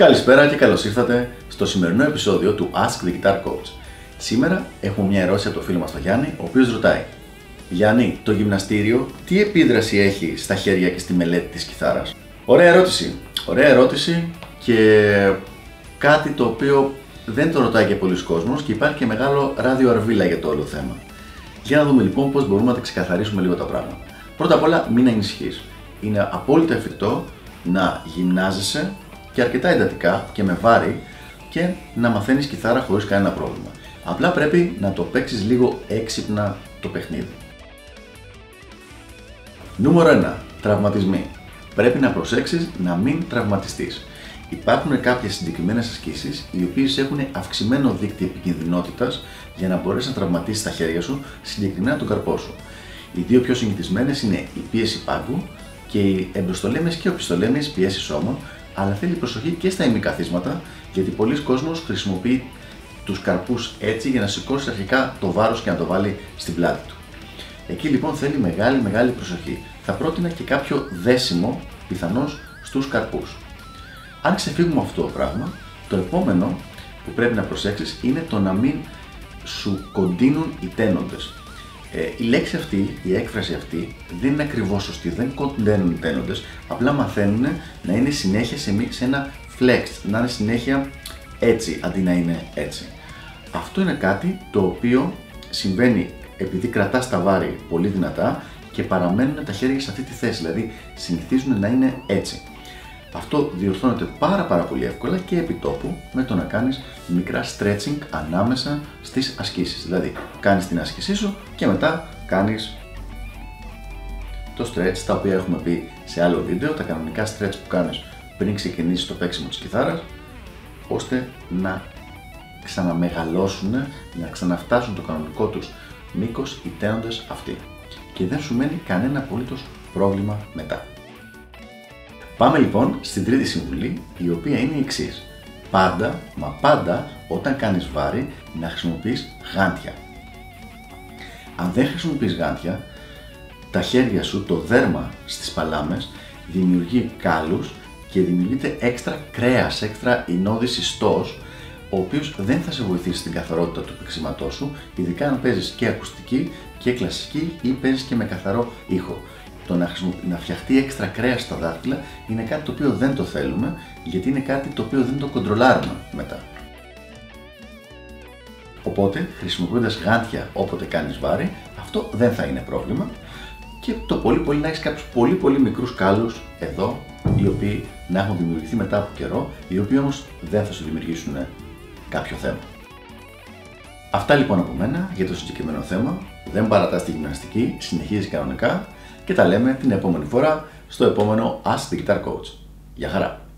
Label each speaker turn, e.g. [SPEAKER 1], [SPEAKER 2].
[SPEAKER 1] Καλησπέρα και καλώς ήρθατε στο σημερινό επεισόδιο του Ask the Guitar Coach. Σήμερα έχουμε μια ερώτηση από το φίλο μας τον Γιάννη, ο οποίος ρωτάει Γιάννη, το γυμναστήριο τι επίδραση έχει στα χέρια και στη μελέτη της κιθάρας; Ωραία ερώτηση. Ωραία ερώτηση και κάτι το οποίο δεν το ρωτάει και πολλοί κόσμος και υπάρχει και μεγάλο ράδιο αρβίλα για το όλο θέμα. Για να δούμε λοιπόν πώς μπορούμε να τα ξεκαθαρίσουμε λίγο τα πράγματα. Πρώτα απ' όλα μην ανησυχείς. Είναι απόλυτα εφικτό να γυμνάζεσαι και αρκετά εντατικά και με βάρη και να μαθαίνεις κιθάρα χωρίς κανένα πρόβλημα. Απλά πρέπει να το παίξεις λίγο έξυπνα το παιχνίδι. Νούμερο 1. Τραυματισμοί. Πρέπει να προσέξεις να μην τραυματιστείς. Υπάρχουν κάποιες συγκεκριμένες ασκήσεις οι οποίες έχουν αυξημένο δίκτυο επικινδυνότητας για να μπορέσεις να τραυματίσεις τα χέρια σου, συγκεκριμένα τον καρπό σου. Οι δύο πιο συγκεκριμένες είναι η πίεση πάγκου και οι εμπροστολέμες και οπισθολέμες πιέσεις ώμων, αλλά θέλει προσοχή και στα ημικαθίσματα, γιατί πολλοί κόσμος χρησιμοποιεί τους καρπούς έτσι για να σηκώσει αρχικά το βάρος και να το βάλει στην πλάτη του. Εκεί λοιπόν θέλει μεγάλη μεγάλη προσοχή. Θα πρότεινα και κάποιο δέσιμο πιθανώς στους καρπούς. Αν ξεφύγουμε αυτό το πράγμα, το επόμενο που πρέπει να προσέξεις είναι το να μην σου κοντίνουν οι τένοντες. Ε, η λέξη αυτή, η έκφραση αυτή δεν είναι ακριβώς σωστή, δεν κοντένουν οι τένοντες, απλά μαθαίνουν να είναι συνέχεια σε, σε ένα flex, να είναι συνέχεια έτσι αντί να είναι έτσι. Αυτό είναι κάτι το οποίο συμβαίνει επειδή κρατάς τα βάρη πολύ δυνατά και παραμένουν τα χέρια σε αυτή τη θέση, δηλαδή συνηθίζουν να είναι έτσι. Αυτό διορθώνεται πάρα πάρα πολύ εύκολα και επί τόπου με το να κάνεις μικρά stretching ανάμεσα στις ασκήσεις. Δηλαδή κάνεις την άσκησή σου και μετά κάνεις το stretch τα οποία έχουμε πει σε άλλο βίντεο, τα κανονικά stretch που κάνεις πριν ξεκινήσεις το παίξιμο της κιθάρας ώστε να ξαναμεγαλώσουν, να ξαναφτάσουν το κανονικό τους μήκος οι τένοντες αυτοί και δεν σου μένει κανένα απολύτως πρόβλημα μετά. Πάμε λοιπόν στην τρίτη συμβουλή, η οποία είναι η εξής. Πάντα, μα πάντα, όταν κάνεις βάρη, να χρησιμοποιείς γάντια. Αν δεν χρησιμοποιείς γάντια, τα χέρια σου, το δέρμα στις παλάμες, δημιουργεί κάλους και δημιουργείται έξτρα κρέας, έξτρα ινόδης ιστός, ο οποίος δεν θα σε βοηθήσει στην καθαρότητα του παίξηματός σου, ειδικά αν παίζεις και ακουστική και κλασική ή παίζεις και με καθαρό ήχο το να, να φτιαχτεί έξτρα κρέας στα δάχτυλα είναι κάτι το οποίο δεν το θέλουμε, γιατί είναι κάτι το οποίο δεν το κοντρολάρουμε μετά. Οπότε, χρησιμοποιώντας γάντια όποτε κάνεις βάρη, αυτό δεν θα είναι πρόβλημα και το πολύ πολύ να έχεις κάποιους πολύ πολύ μικρούς κάλους εδώ, οι οποίοι να έχουν δημιουργηθεί μετά από καιρό, οι οποίοι όμως δεν θα σου δημιουργήσουν κάποιο θέμα. Αυτά λοιπόν από μένα για το συγκεκριμένο θέμα. Δεν παρατάς τη γυμναστική, συνεχίζει κανονικά και τα λέμε την επόμενη φορά στο επόμενο Ask the Guitar Coach. Γεια χαρά!